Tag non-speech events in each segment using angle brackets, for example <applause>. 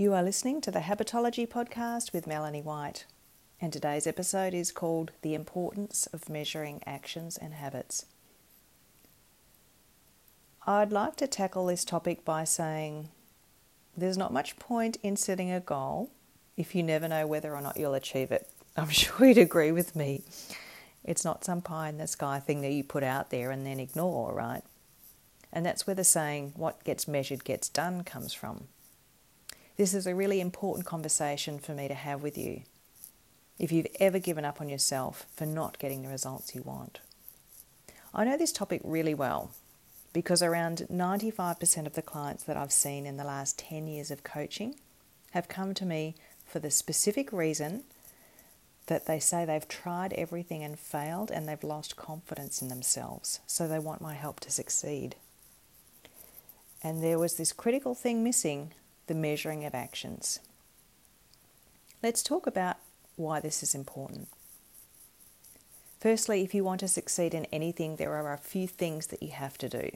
You are listening to the Habitology Podcast with Melanie White, and today's episode is called The Importance of Measuring Actions and Habits. I'd like to tackle this topic by saying there's not much point in setting a goal if you never know whether or not you'll achieve it. <laughs> I'm sure you'd agree with me. It's not some pie in the sky thing that you put out there and then ignore, right? And that's where the saying, what gets measured gets done, comes from. This is a really important conversation for me to have with you if you've ever given up on yourself for not getting the results you want. I know this topic really well because around 95% of the clients that I've seen in the last 10 years of coaching have come to me for the specific reason that they say they've tried everything and failed and they've lost confidence in themselves, so they want my help to succeed. And there was this critical thing missing the measuring of actions. Let's talk about why this is important. Firstly, if you want to succeed in anything, there are a few things that you have to do.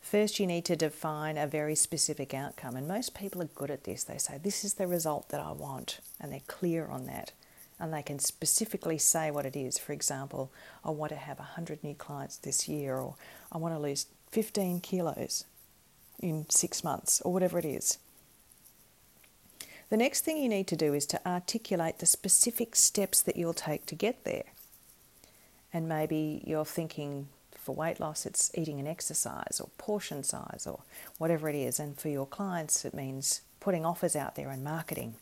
First, you need to define a very specific outcome, and most people are good at this. They say, This is the result that I want, and they're clear on that and they can specifically say what it is. For example, I want to have 100 new clients this year, or I want to lose 15 kilos in six months, or whatever it is. The next thing you need to do is to articulate the specific steps that you'll take to get there. And maybe you're thinking for weight loss, it's eating and exercise, or portion size, or whatever it is. And for your clients, it means putting offers out there and marketing.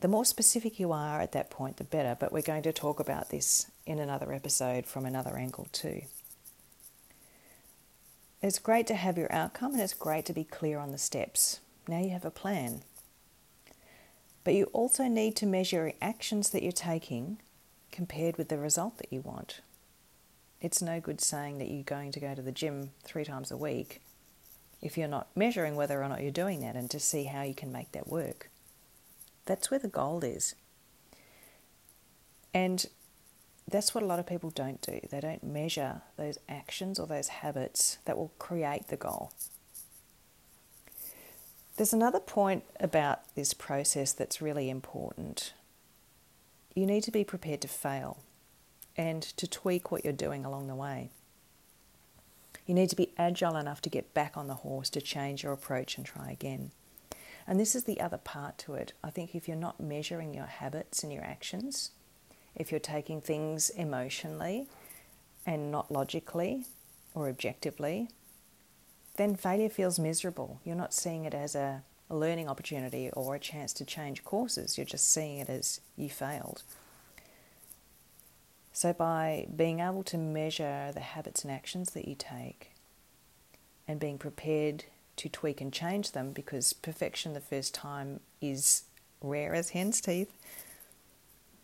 The more specific you are at that point, the better, but we're going to talk about this in another episode from another angle too. It's great to have your outcome and it's great to be clear on the steps. Now you have a plan. But you also need to measure actions that you're taking compared with the result that you want. It's no good saying that you're going to go to the gym three times a week if you're not measuring whether or not you're doing that and to see how you can make that work. That's where the gold is. And that's what a lot of people don't do. They don't measure those actions or those habits that will create the goal. There's another point about this process that's really important. You need to be prepared to fail and to tweak what you're doing along the way. You need to be agile enough to get back on the horse, to change your approach and try again. And this is the other part to it. I think if you're not measuring your habits and your actions, if you're taking things emotionally and not logically or objectively, then failure feels miserable. You're not seeing it as a, a learning opportunity or a chance to change courses, you're just seeing it as you failed. So, by being able to measure the habits and actions that you take and being prepared to tweak and change them because perfection the first time is rare as hen's teeth,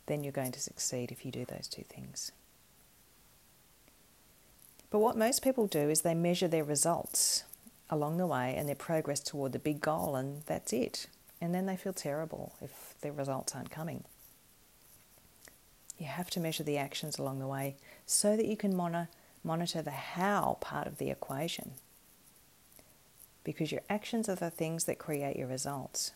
then you're going to succeed if you do those two things. But what most people do is they measure their results along the way and their progress toward the big goal, and that's it. And then they feel terrible if their results aren't coming. You have to measure the actions along the way so that you can monitor the how part of the equation because your actions are the things that create your results.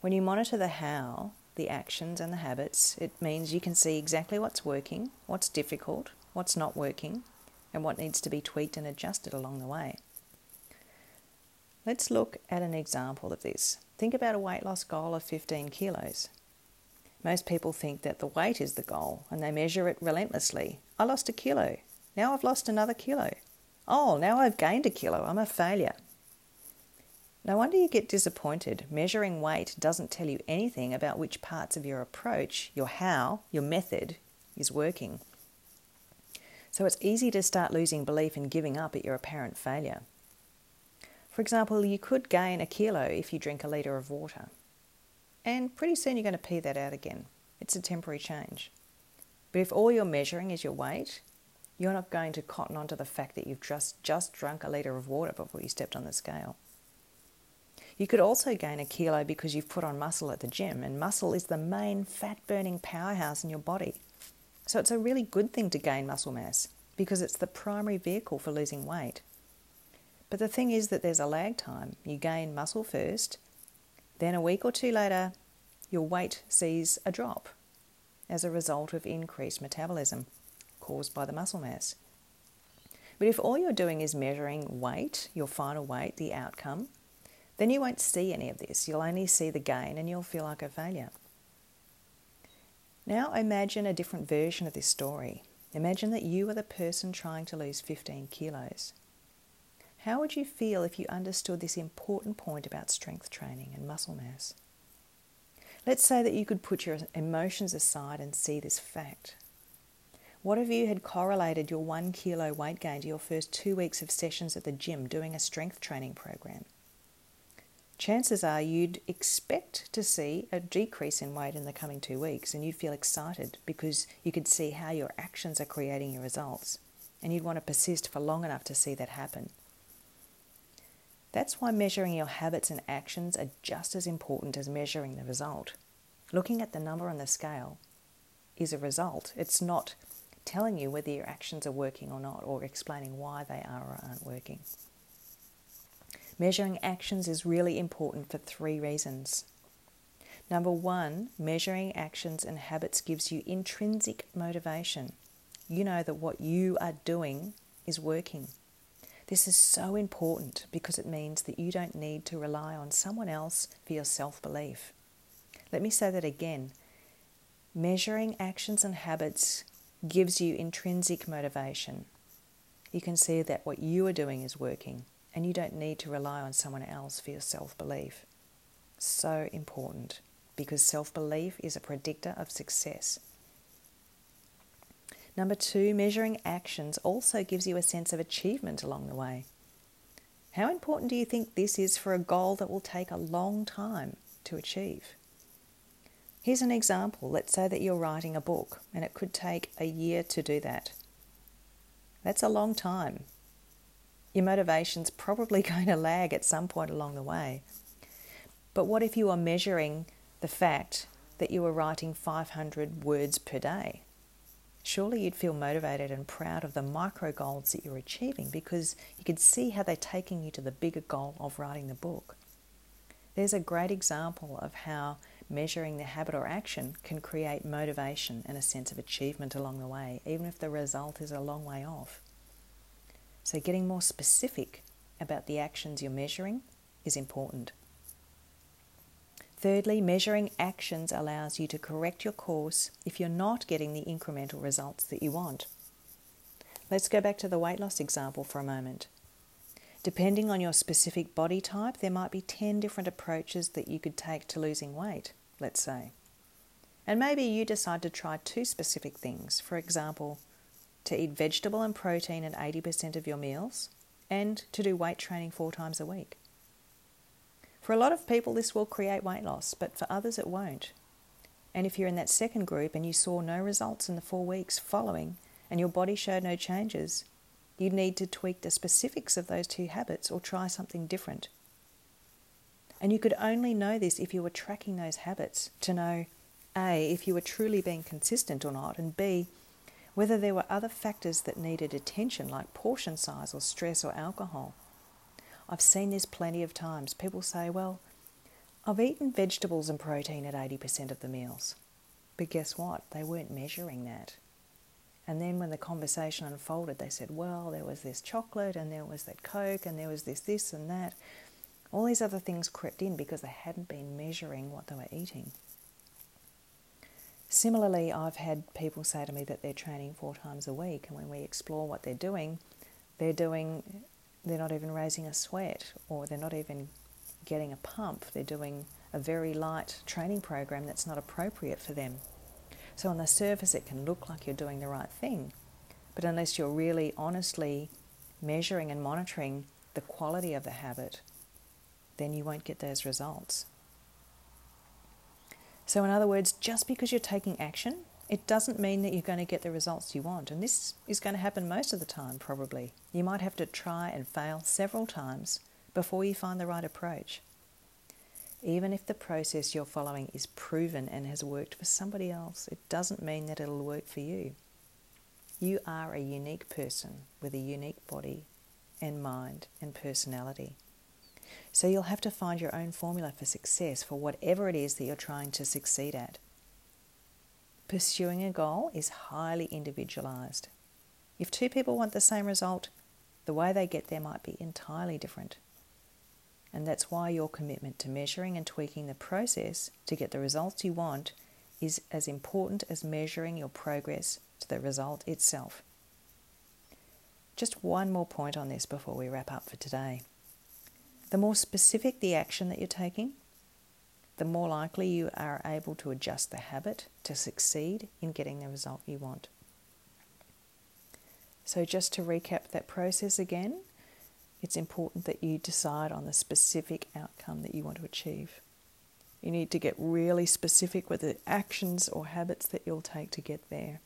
When you monitor the how, the actions and the habits, it means you can see exactly what's working, what's difficult, what's not working, and what needs to be tweaked and adjusted along the way. Let's look at an example of this. Think about a weight loss goal of 15 kilos. Most people think that the weight is the goal and they measure it relentlessly. I lost a kilo. Now I've lost another kilo. Oh, now I've gained a kilo. I'm a failure. No wonder you get disappointed. Measuring weight doesn't tell you anything about which parts of your approach, your how, your method is working. So it's easy to start losing belief and giving up at your apparent failure. For example, you could gain a kilo if you drink a litre of water. And pretty soon you're going to pee that out again. It's a temporary change. But if all you're measuring is your weight, you're not going to cotton on to the fact that you've just, just drunk a litre of water before you stepped on the scale. You could also gain a kilo because you've put on muscle at the gym, and muscle is the main fat burning powerhouse in your body. So it's a really good thing to gain muscle mass because it's the primary vehicle for losing weight. But the thing is that there's a lag time. You gain muscle first, then a week or two later, your weight sees a drop as a result of increased metabolism caused by the muscle mass. But if all you're doing is measuring weight, your final weight, the outcome, then you won't see any of this. You'll only see the gain and you'll feel like a failure. Now imagine a different version of this story. Imagine that you are the person trying to lose 15 kilos. How would you feel if you understood this important point about strength training and muscle mass? Let's say that you could put your emotions aside and see this fact. What if you had correlated your one kilo weight gain to your first two weeks of sessions at the gym doing a strength training program? Chances are you'd expect to see a decrease in weight in the coming two weeks and you'd feel excited because you could see how your actions are creating your results and you'd want to persist for long enough to see that happen. That's why measuring your habits and actions are just as important as measuring the result. Looking at the number on the scale is a result. It's not telling you whether your actions are working or not or explaining why they are or aren't working. Measuring actions is really important for three reasons. Number one, measuring actions and habits gives you intrinsic motivation. You know that what you are doing is working. This is so important because it means that you don't need to rely on someone else for your self belief. Let me say that again. Measuring actions and habits gives you intrinsic motivation. You can see that what you are doing is working and you don't need to rely on someone else for your self belief. So important because self belief is a predictor of success. Number two, measuring actions also gives you a sense of achievement along the way. How important do you think this is for a goal that will take a long time to achieve? Here's an example. Let's say that you're writing a book and it could take a year to do that. That's a long time. Your motivation's probably <laughs> going to lag at some point along the way. But what if you are measuring the fact that you are writing 500 words per day? surely you'd feel motivated and proud of the micro goals that you're achieving because you could see how they're taking you to the bigger goal of writing the book. There's a great example of how measuring the habit or action can create motivation and a sense of achievement along the way, even if the result is a long way off. So, getting more specific about the actions you're measuring is important. Thirdly, measuring actions allows you to correct your course if you're not getting the incremental results that you want. Let's go back to the weight loss example for a moment. Depending on your specific body type, there might be 10 different approaches that you could take to losing weight, let's say. And maybe you decide to try two specific things. For example, to eat vegetable and protein at 80% of your meals and to do weight training four times a week. For a lot of people, this will create weight loss, but for others, it won't. And if you're in that second group and you saw no results in the four weeks following and your body showed no changes, you need to tweak the specifics of those two habits or try something different. And you could only know this if you were tracking those habits to know A, if you were truly being consistent or not, and B, whether there were other factors that needed attention like portion size or stress or alcohol. I've seen this plenty of times. People say, well, I've eaten vegetables and protein at 80% of the meals. But guess what? They weren't measuring that. And then when the conversation unfolded, they said, well, there was this chocolate and there was that Coke and there was this, this and that. All these other things crept in because they hadn't been measuring what they were eating. Similarly, I've had people say to me that they're training four times a week, and when we explore what they're doing, they're doing they're not even raising a sweat or they're not even getting a pump. They're doing a very light training program that's not appropriate for them. So, on the surface, it can look like you're doing the right thing, but unless you're really honestly measuring and monitoring the quality of the habit, then you won't get those results. So, in other words, just because you're taking action it doesn't mean that you're going to get the results you want. And this is going to happen most of the time, probably. You might have to try and fail several times before you find the right approach. Even if the process you're following is proven and has worked for somebody else, it doesn't mean that it'll work for you. You are a unique person with a unique body and mind and personality. So you'll have to find your own formula for success for whatever it is that you're trying to succeed at. Pursuing a goal is highly individualized. If two people want the same result, the way they get there might be entirely different. And that's why your commitment to measuring and tweaking the process to get the results you want is as important as measuring your progress to the result itself. Just one more point on this before we wrap up for today. The more specific the action that you're taking, the more likely you are able to adjust the habit to succeed in getting the result you want. So, just to recap that process again, it's important that you decide on the specific outcome that you want to achieve. You need to get really specific with the actions or habits that you'll take to get there,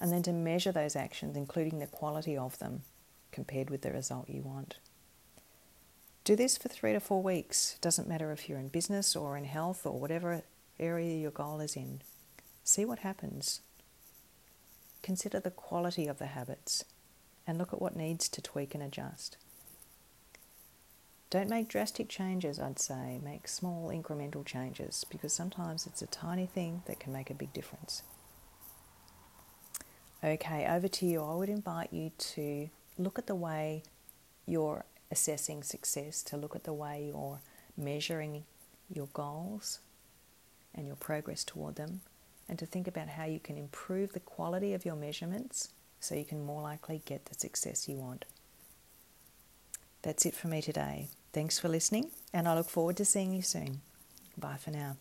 and then to measure those actions, including the quality of them, compared with the result you want. Do this for three to four weeks. Doesn't matter if you're in business or in health or whatever area your goal is in. See what happens. Consider the quality of the habits and look at what needs to tweak and adjust. Don't make drastic changes, I'd say. Make small incremental changes because sometimes it's a tiny thing that can make a big difference. Okay, over to you. I would invite you to look at the way you're assessing success, to look at the way you're measuring your goals and your progress toward them, and to think about how you can improve the quality of your measurements so you can more likely get the success you want. That's it for me today. Thanks for listening, and I look forward to seeing you soon. Bye for now.